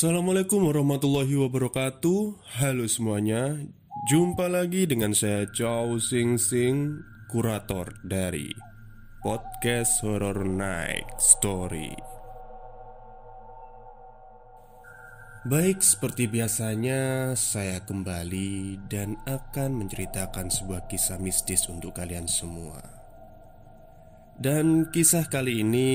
Assalamualaikum warahmatullahi wabarakatuh. Halo semuanya. Jumpa lagi dengan saya Chow Sing Sing Kurator dari Podcast Horror Night Story. Baik seperti biasanya Saya kembali dan akan menceritakan sebuah kisah mistis untuk kalian semua. Dan kisah kali ini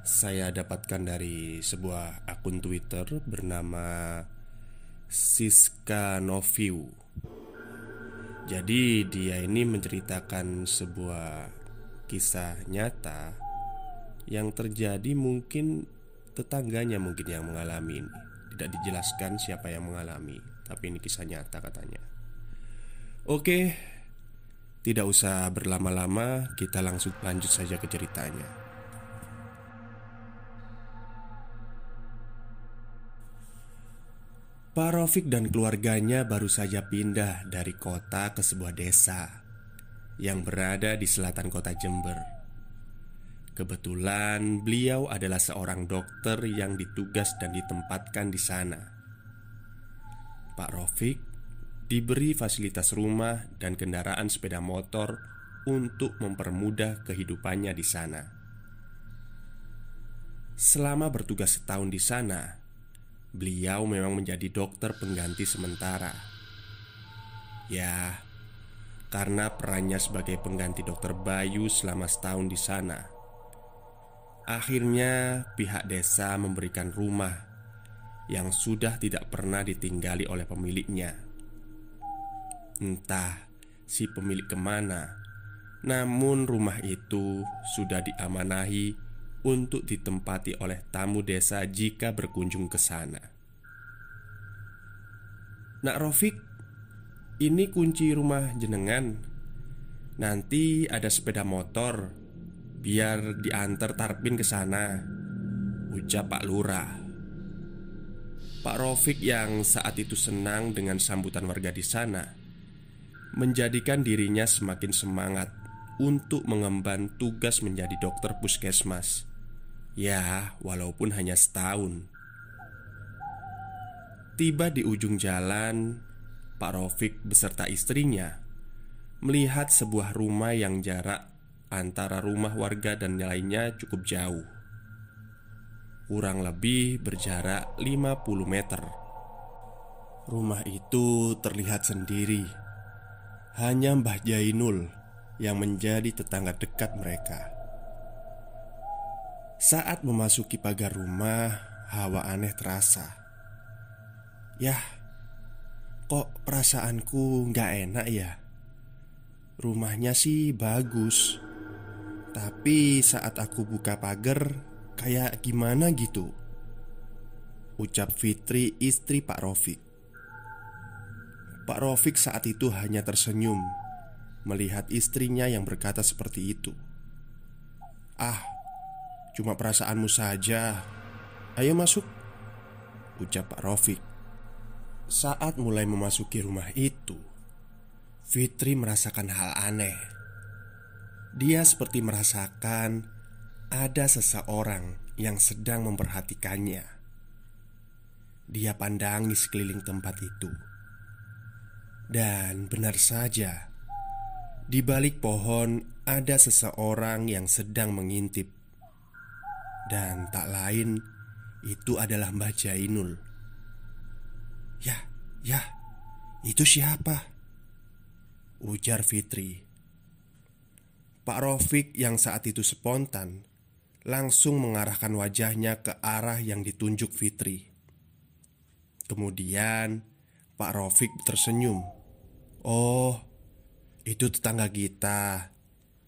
saya dapatkan dari sebuah akun Twitter bernama Siska Noviu. Jadi dia ini menceritakan sebuah kisah nyata yang terjadi mungkin tetangganya mungkin yang mengalami ini. Tidak dijelaskan siapa yang mengalami, tapi ini kisah nyata katanya. Oke, tidak usah berlama-lama, kita langsung lanjut saja ke ceritanya. Pak Rofik dan keluarganya baru saja pindah dari kota ke sebuah desa yang berada di selatan kota Jember. Kebetulan beliau adalah seorang dokter yang ditugas dan ditempatkan di sana. Pak Rofik diberi fasilitas rumah dan kendaraan sepeda motor untuk mempermudah kehidupannya di sana. Selama bertugas setahun di sana, Beliau memang menjadi dokter pengganti sementara. Ya, karena perannya sebagai pengganti dokter Bayu selama setahun di sana. Akhirnya, pihak desa memberikan rumah yang sudah tidak pernah ditinggali oleh pemiliknya. Entah si pemilik ke mana, namun rumah itu sudah diamanahi untuk ditempati oleh tamu desa jika berkunjung ke sana. Nak Rofik, ini kunci rumah jenengan. Nanti ada sepeda motor, biar diantar Tarpin ke sana. Ucap Pak Lurah. Pak Rofik yang saat itu senang dengan sambutan warga di sana menjadikan dirinya semakin semangat untuk mengemban tugas menjadi dokter puskesmas Ya, walaupun hanya setahun. Tiba di ujung jalan, Pak Rofik beserta istrinya melihat sebuah rumah yang jarak antara rumah warga dan lainnya cukup jauh. Kurang lebih berjarak 50 meter. Rumah itu terlihat sendiri. Hanya Mbah Jainul yang menjadi tetangga dekat mereka. Saat memasuki pagar rumah, hawa aneh terasa. Yah, kok perasaanku nggak enak ya? Rumahnya sih bagus, tapi saat aku buka pagar, kayak gimana gitu? Ucap Fitri, istri Pak Rofik. Pak Rofik saat itu hanya tersenyum melihat istrinya yang berkata seperti itu. Ah, Cuma perasaanmu saja. Ayo masuk Ucap Pak Rofik Saat mulai memasuki rumah itu Fitri merasakan hal aneh. Dia seperti merasakan Ada seseorang yang sedang memperhatikannya. Dia pandangi sekeliling tempat itu. Dan benar saja Di balik pohon ada seseorang yang sedang mengintip dan tak lain itu adalah Mbah Jainul. Ya, ya, itu siapa? Ujar Fitri. Pak Rofik yang saat itu spontan Langsung mengarahkan wajahnya ke arah yang ditunjuk Fitri. Kemudian Pak Rofik tersenyum. Oh, itu tetangga kita.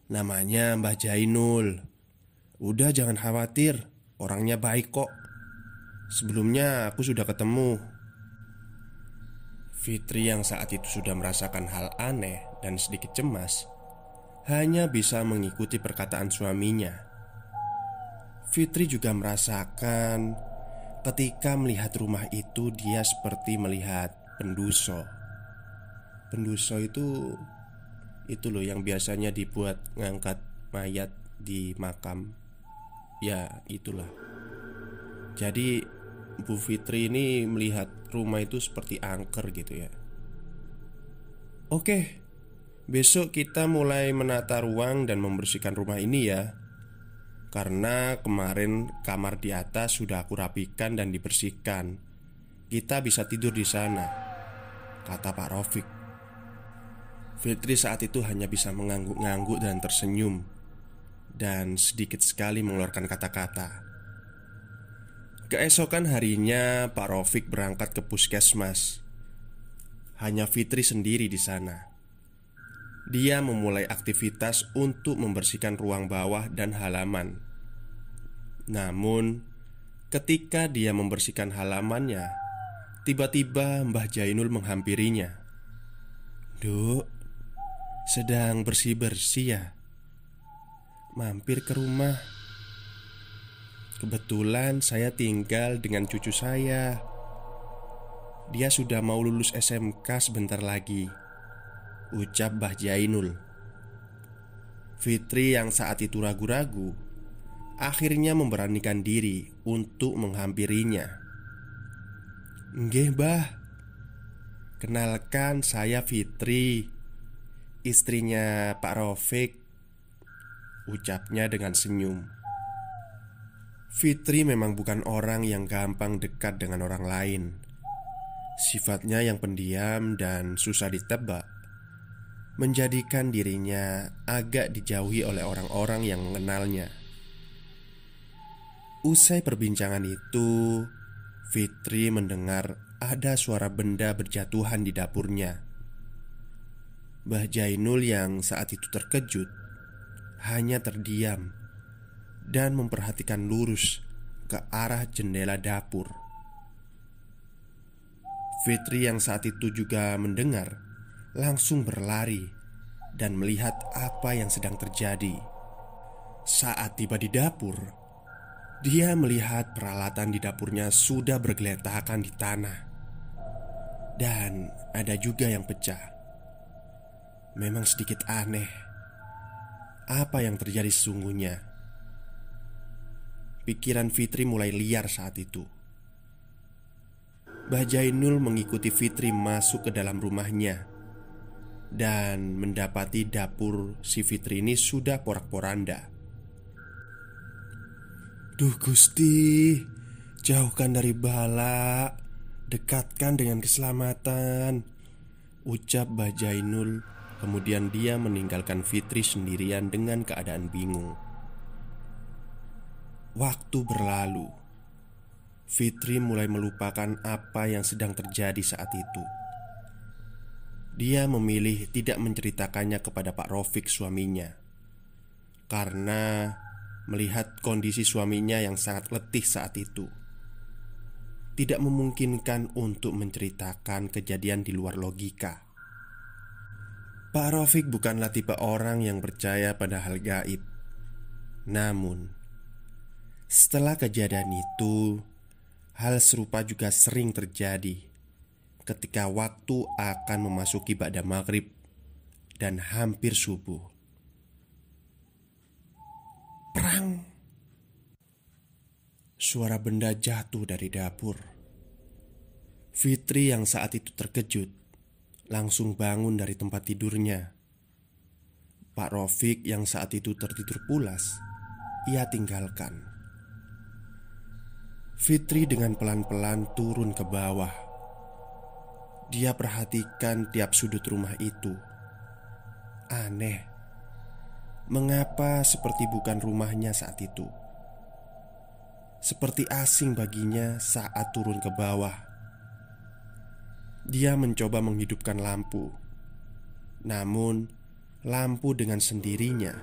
Namanya Mbah Jainul Udah jangan khawatir. Orangnya baik kok. Sebelumnya aku sudah ketemu. Fitri yang saat itu sudah merasakan hal aneh dan sedikit cemas Hanya bisa mengikuti perkataan suaminya. Fitri juga merasakan Ketika melihat rumah itu Dia seperti melihat penduso. Penduso itu Itu loh yang biasanya dibuat ngangkat mayat di makam Ya itulah Jadi Bu Fitri ini melihat rumah itu seperti angker gitu ya. Oke, besok kita mulai menata ruang dan membersihkan rumah ini ya. Karena kemarin kamar di atas sudah aku rapikan dan dibersihkan. Kita bisa tidur di sana, kata Pak Rofik. Fitri saat itu hanya bisa mengangguk-ngangguk dan tersenyum, dan sedikit sekali mengeluarkan kata-kata. Keesokan harinya, Pak Rofik berangkat ke puskesmas hanya Fitri sendiri di sana. Dia memulai aktivitas untuk membersihkan ruang bawah dan halaman. Namun, ketika dia membersihkan halamannya, tiba-tiba Mbah Jainul menghampirinya. "Duk, sedang bersih-bersih ya? Mampir ke rumah." Kebetulan saya tinggal dengan cucu saya. Dia sudah mau lulus SMK sebentar lagi Ucap Bah Jainul. Fitri yang saat itu ragu-ragu Akhirnya memberanikan diri untuk menghampirinya. Nggih bah Kenalkan saya Fitri Istrinya Pak Rofik Ucapnya dengan senyum. Fitri memang bukan orang yang gampang dekat dengan orang lain. Sifatnya yang pendiam dan susah ditebak. Menjadikan dirinya agak dijauhi oleh orang-orang yang mengenalnya. Usai perbincangan itu Fitri mendengar ada suara benda berjatuhan di dapurnya. Mbah Jainul yang saat itu terkejut Hanya terdiam Dan memperhatikan lurus ke arah jendela dapur. Fitri yang saat itu juga mendengar Langsung berlari Dan melihat apa yang sedang terjadi. Saat tiba di dapur Dia melihat peralatan di dapurnya sudah bergeletakan di tanah. Dan ada juga yang pecah. Memang sedikit aneh Apa yang terjadi sesungguhnya Pikiran Fitri mulai liar saat itu. Mbah Jainul mengikuti Fitri masuk ke dalam rumahnya Dan mendapati dapur si Fitri ini sudah porak-poranda. Duh Gusti Jauhkan dari bala Dekatkan dengan keselamatan Ucap Mbah Jainul Kemudian dia meninggalkan Fitri sendirian dengan keadaan bingung. Waktu berlalu. Fitri mulai melupakan apa yang sedang terjadi saat itu. Dia memilih tidak menceritakannya kepada Pak Rofik suaminya. Karena melihat kondisi suaminya yang sangat letih saat itu. Tidak memungkinkan untuk menceritakan kejadian di luar logika Pak Rofik bukanlah tipe orang yang percaya pada hal gaib Namun Setelah kejadian itu Hal serupa juga sering terjadi ketika waktu akan memasuki ba'da maghrib dan hampir subuh. Perang. Suara benda jatuh dari dapur. Fitri yang saat itu terkejut langsung bangun dari tempat tidurnya. Pak Rofik yang saat itu tertidur pulas, ia tinggalkan. Fitri dengan pelan-pelan turun ke bawah. Dia perhatikan tiap sudut rumah itu. Aneh, mengapa seperti bukan rumahnya saat itu? Seperti asing baginya saat turun ke bawah. Dia mencoba menghidupkan lampu, namun lampu dengan sendirinya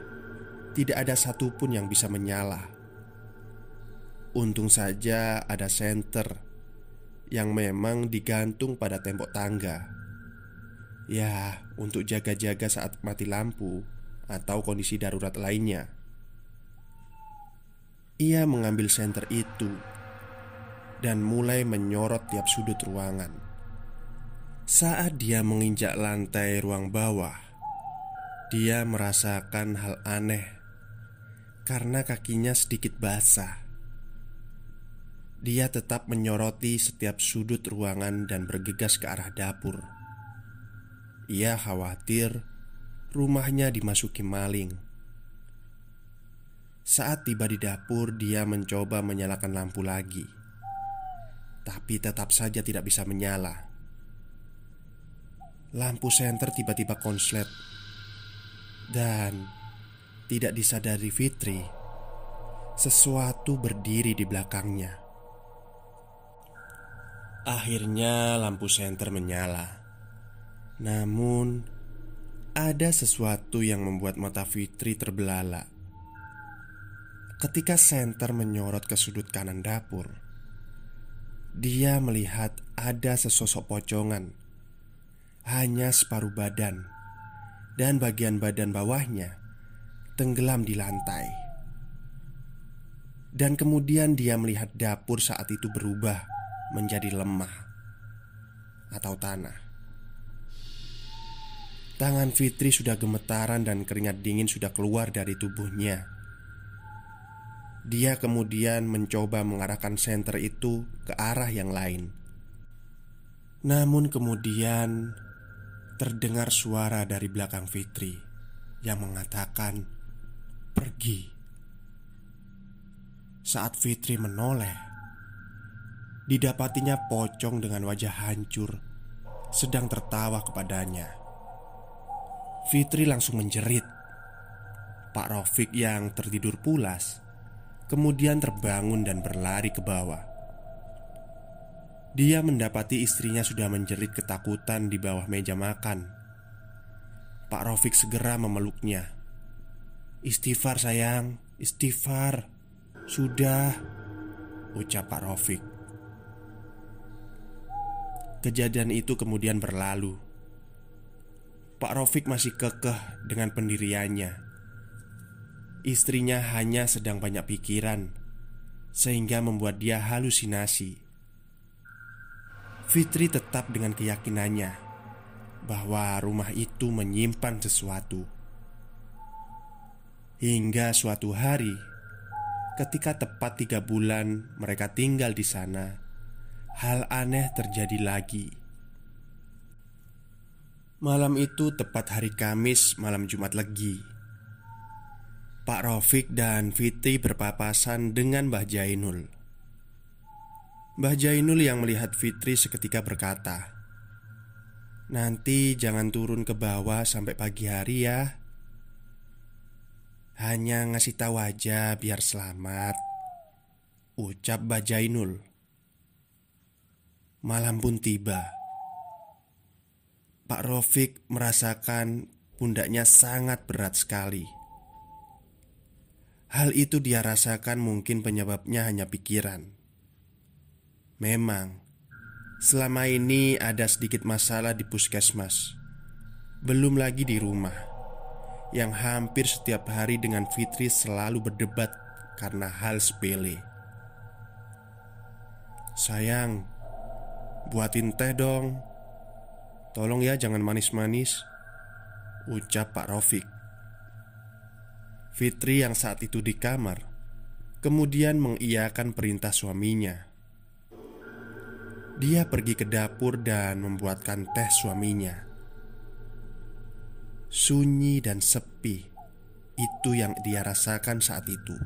tidak ada satupun yang bisa menyala. Untung saja ada senter yang memang digantung pada tembok tangga. Ya, untuk jaga-jaga saat mati lampu atau kondisi darurat lainnya. Ia mengambil senter itu dan mulai menyorot tiap sudut ruangan. Saat dia menginjak lantai ruang bawah, dia merasakan hal aneh karena kakinya sedikit basah. dia tetap menyoroti setiap sudut ruangan dan bergegas ke arah dapur. Ia khawatir rumahnya dimasuki maling. Saat tiba di dapur, dia mencoba menyalakan lampu lagi, tapi tetap saja tidak bisa menyala. Lampu senter tiba-tiba konslet, dan tidak disadari Fitri, sesuatu berdiri di belakangnya. Akhirnya lampu senter menyala. Namun ada sesuatu yang membuat mata Fitri terbelalak. Ketika senter menyorot ke sudut kanan dapur, dia melihat ada sesosok pocongan, hanya separuh badan, dan bagian badan bawahnya tenggelam di lantai. Dan kemudian dia melihat dapur saat itu berubah menjadi lemah atau tanah. Tangan Fitri sudah gemetaran dan keringat dingin sudah keluar dari tubuhnya. Dia kemudian mencoba mengarahkan senter itu ke arah yang lain. Namun kemudian terdengar suara dari belakang Fitri yang mengatakan, "Pergi." Saat Fitri menoleh, Didapatinya pocong dengan wajah hancur Sedang tertawa kepadanya Fitri langsung menjerit Pak Rofik yang tertidur pulas Kemudian terbangun dan berlari ke bawah Dia mendapati istrinya sudah menjerit ketakutan di bawah meja makan Pak Rofik segera memeluknya Istighfar sayang, istighfar Sudah Ucap Pak Rofik Kejadian itu kemudian berlalu. Pak Rofik masih kekeh dengan pendiriannya. Istrinya hanya sedang banyak pikiran, sehingga membuat dia halusinasi. Fitri tetap dengan keyakinannya bahwa rumah itu menyimpan sesuatu. Hingga suatu hari, ketika tepat tiga bulan mereka tinggal di sana hal aneh terjadi lagi. Malam itu tepat hari Kamis, malam Jumat Legi. Pak Rofik dan Fitri berpapasan dengan Mbah Jainul. Mbah Jainul yang melihat Fitri seketika berkata, "Nanti jangan turun ke bawah sampai pagi hari ya. Hanya ngasih tahu aja biar selamat." Ucap Mbah Jainul. Malam pun tiba. Pak Rofik merasakan pundaknya sangat berat sekali. Hal itu dia rasakan mungkin penyebabnya hanya pikiran. Memang, selama ini ada sedikit masalah di puskesmas. Belum lagi di rumah, yang hampir setiap hari dengan Fitri selalu berdebat karena hal sepele. Sayang, Buatin teh dong Tolong ya jangan manis-manis Ucap Pak Rofik Fitri yang saat itu di kamar Kemudian mengiyakan perintah suaminya Dia pergi ke dapur dan membuatkan teh suaminya Sunyi dan sepi Itu yang dia rasakan saat itu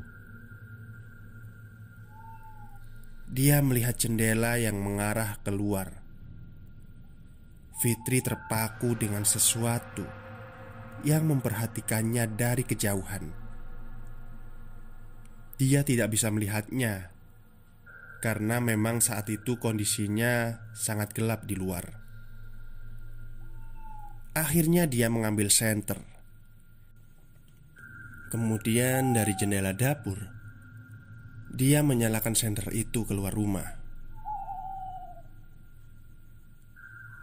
Dia melihat jendela yang mengarah keluar. Fitri terpaku dengan sesuatu yang memperhatikannya dari kejauhan. Dia tidak bisa melihatnya karena memang saat itu kondisinya sangat gelap di luar. Akhirnya, dia mengambil senter. Kemudian, dari jendela dapur, dia menyalakan senter itu keluar rumah.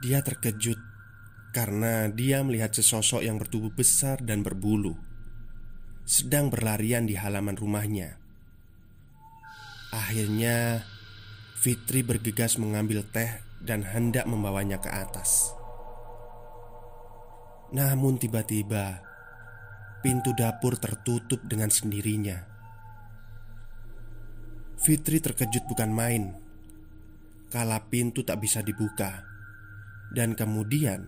Dia terkejut karena dia melihat sesosok yang bertubuh besar dan berbulu sedang berlarian di halaman rumahnya. Akhirnya, Fitri bergegas mengambil teh dan hendak membawanya ke atas. Namun, tiba-tiba pintu dapur tertutup dengan sendirinya. Fitri terkejut bukan main Kala pintu tak bisa dibuka Dan kemudian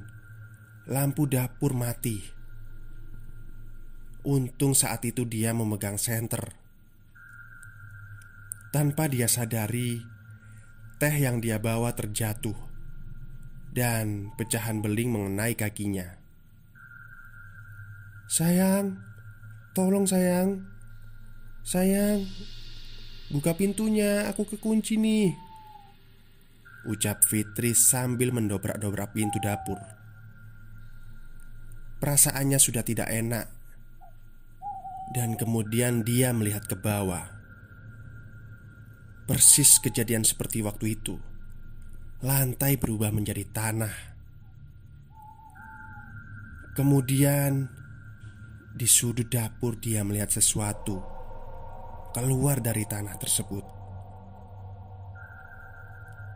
Lampu dapur mati Untung saat itu dia memegang senter Tanpa dia sadari Teh yang dia bawa terjatuh Dan pecahan beling mengenai kakinya. Sayang Tolong sayang Sayang Buka pintunya, aku kekunci nih Ucap Fitri sambil mendobrak-dobrak pintu dapur. Perasaannya sudah tidak enak Dan kemudian dia melihat ke bawah Persis kejadian seperti waktu itu Lantai berubah menjadi tanah Kemudian Di sudut dapur dia melihat sesuatu keluar dari tanah tersebut.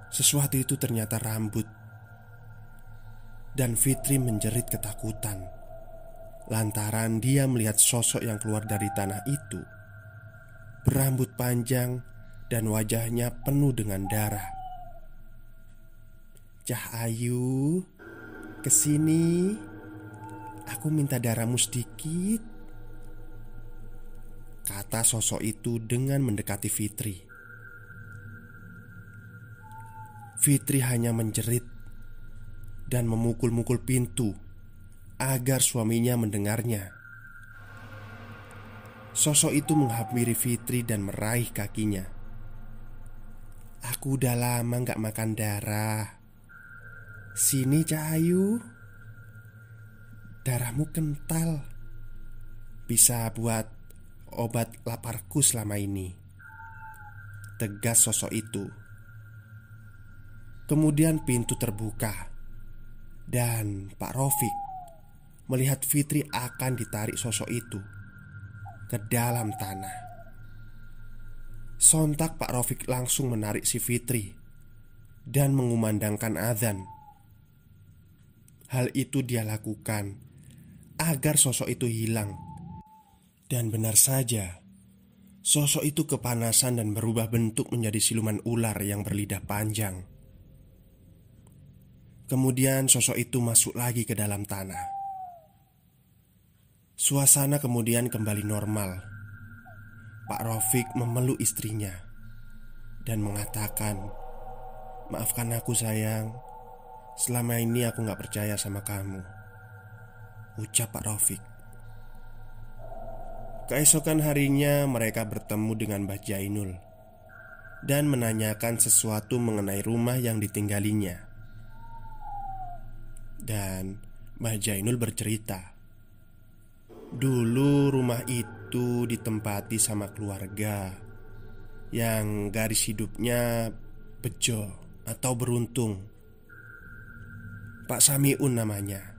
Sesuatu itu ternyata rambut, dan Fitri menjerit ketakutan lantaran dia melihat sosok yang keluar dari tanah itu berambut panjang dan wajahnya penuh dengan darah. Cahayu, ke sini. Aku minta darahmu sedikit. Kata sosok itu dengan mendekati Fitri Fitri hanya menjerit Dan memukul-mukul pintu Agar suaminya mendengarnya Sosok itu menghampiri Fitri dan meraih kakinya Aku udah lama gak makan darah. Sini Cahayu Darahmu kental. Bisa buat obat laparku selama ini. Tegas sosok itu. Kemudian pintu terbuka. Dan Pak Rofik Melihat Fitri akan ditarik sosok itu Ke dalam tanah Sontak Pak Rofik langsung menarik si Fitri Dan mengumandangkan azan Hal itu dia lakukan Agar sosok itu hilang dan benar saja, sosok itu kepanasan dan berubah bentuk menjadi siluman ular yang berlidah panjang. Kemudian sosok itu masuk lagi ke dalam tanah. Suasana kemudian kembali normal. Pak Rofik memeluk istrinya dan mengatakan, "Maafkan aku, sayang. Selama ini aku gak percaya sama kamu." Ucap Pak Rofik. Keesokan harinya mereka bertemu dengan Mbah Jainul Dan menanyakan sesuatu mengenai rumah yang ditinggalinya Dan Mbah Jainul bercerita Dulu rumah itu ditempati sama keluarga Yang garis hidupnya bejo atau beruntung. Pak Samiun namanya.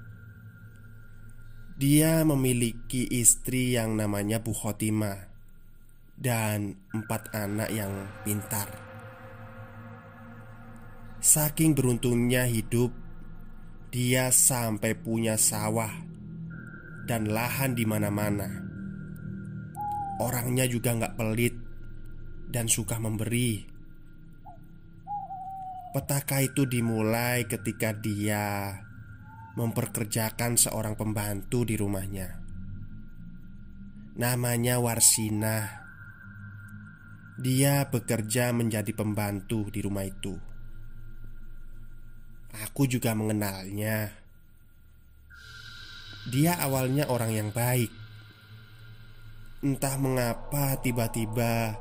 Dia memiliki istri yang namanya Bu Khotimah Dan empat anak yang pintar. Saking beruntungnya hidup Dia sampai punya sawah Dan lahan di mana-mana Orangnya juga nggak pelit Dan suka memberi Petaka itu dimulai ketika dia memperkerjakan seorang pembantu di rumahnya. Namanya Warsina. Dia bekerja menjadi pembantu di rumah itu. Aku juga mengenalnya. Dia awalnya orang yang baik. Entah mengapa tiba-tiba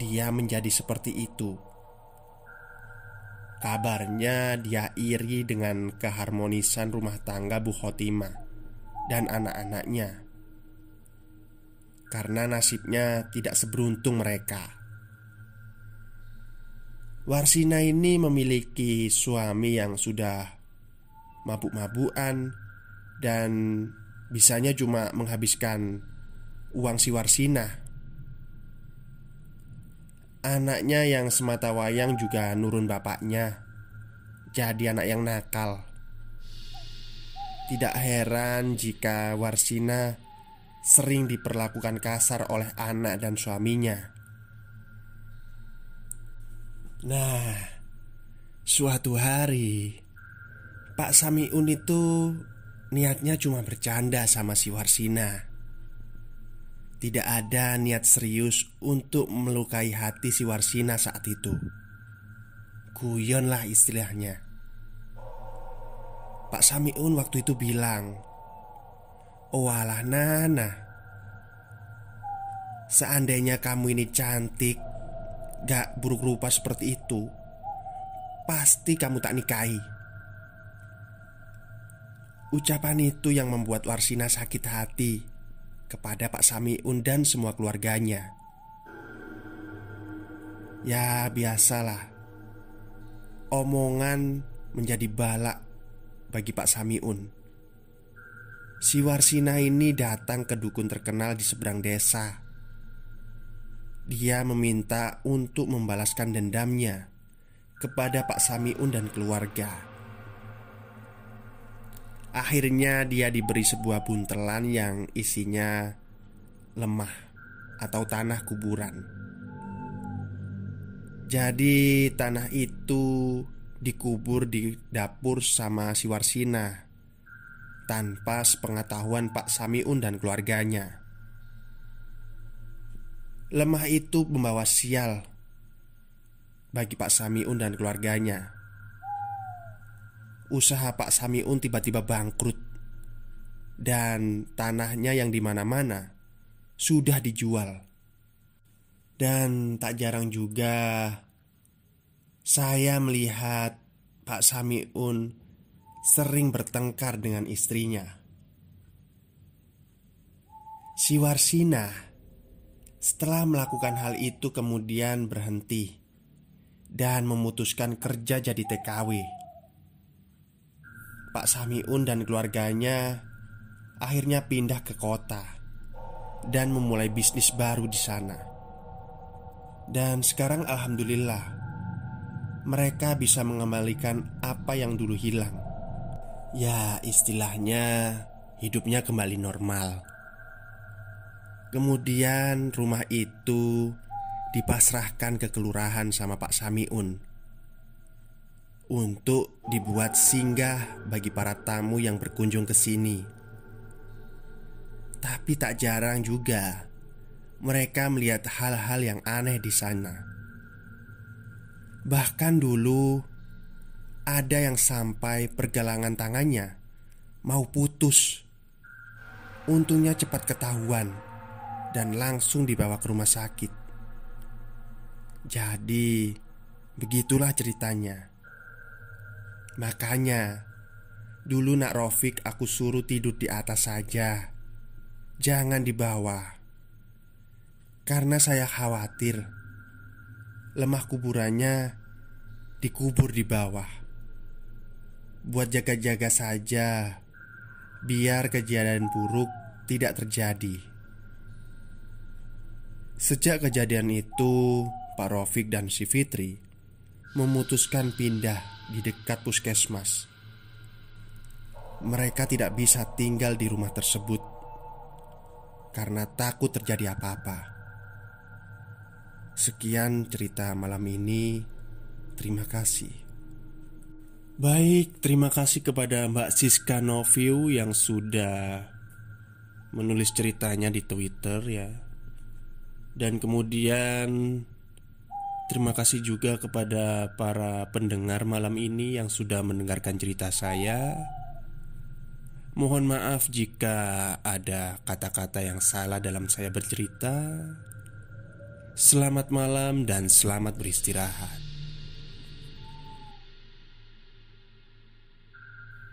dia menjadi seperti itu. Kabarnya dia iri dengan keharmonisan rumah tangga Bu Khotimah dan anak-anaknya Karena nasibnya tidak seberuntung mereka Warsina ini memiliki suami yang sudah mabuk-mabukan Dan bisanya cuma menghabiskan uang si Warsina Anaknya yang semata wayang juga nurun bapaknya. Jadi anak yang nakal. Tidak heran jika Warsina sering diperlakukan kasar oleh anak dan suaminya. Nah, suatu hari Pak Samiun itu niatnya cuma bercanda sama si Warsina. Tidak ada niat serius untuk melukai hati si Warsina saat itu. Guyon lah istilahnya. Pak Samiun waktu itu bilang, "Oh alah Nana, seandainya kamu ini cantik, gak buruk rupa seperti itu, pasti kamu tak nikahi." Ucapan itu yang membuat Warsina sakit hati kepada Pak Samiun dan semua keluarganya. Ya, biasalah. Omongan menjadi balak bagi Pak Samiun. Si Warsina ini datang ke dukun terkenal di seberang desa. Dia meminta untuk membalaskan dendamnya kepada Pak Samiun dan keluarga. Akhirnya dia diberi sebuah buntelan yang isinya lemah atau tanah kuburan. Jadi tanah itu dikubur di dapur sama si Warsina tanpa sepengetahuan Pak Samiun dan keluarganya. Lemah itu membawa sial bagi Pak Samiun dan keluarganya usaha Pak Samiun tiba-tiba bangkrut dan tanahnya yang di mana-mana sudah dijual. Dan tak jarang juga saya melihat Pak Samiun sering bertengkar dengan istrinya. Si Warsina setelah melakukan hal itu kemudian berhenti dan memutuskan kerja jadi TKW. Pak Samiun dan keluarganya akhirnya pindah ke kota dan memulai bisnis baru di sana. Dan sekarang alhamdulillah mereka bisa mengembalikan apa yang dulu hilang. Ya, istilahnya hidupnya kembali normal. Kemudian rumah itu dipasrahkan ke kelurahan sama Pak Samiun untuk dibuat singgah bagi para tamu yang berkunjung ke sini. Tapi tak jarang juga mereka melihat hal-hal yang aneh di sana. Bahkan dulu ada yang sampai pergelangan tangannya mau putus. Untungnya cepat ketahuan dan langsung dibawa ke rumah sakit. Jadi, begitulah ceritanya. Makanya Dulu nak Rofik aku suruh tidur di atas saja. Jangan di bawah. Karena saya khawatir Lemah kuburannya Dikubur di bawah. Buat jaga-jaga saja Biar kejadian buruk tidak terjadi. Sejak kejadian itu Pak Rofik dan si Fitri Memutuskan pindah di dekat puskesmas. Mereka tidak bisa tinggal di rumah tersebut karena takut terjadi apa-apa. Sekian cerita malam ini. Terima kasih. Baik, terima kasih kepada Mbak Siska Noviu yang sudah menulis ceritanya di Twitter ya. Dan kemudian Terima kasih juga kepada para pendengar malam ini yang sudah mendengarkan cerita saya. Mohon maaf jika ada kata-kata yang salah dalam saya bercerita. Selamat malam dan selamat beristirahat.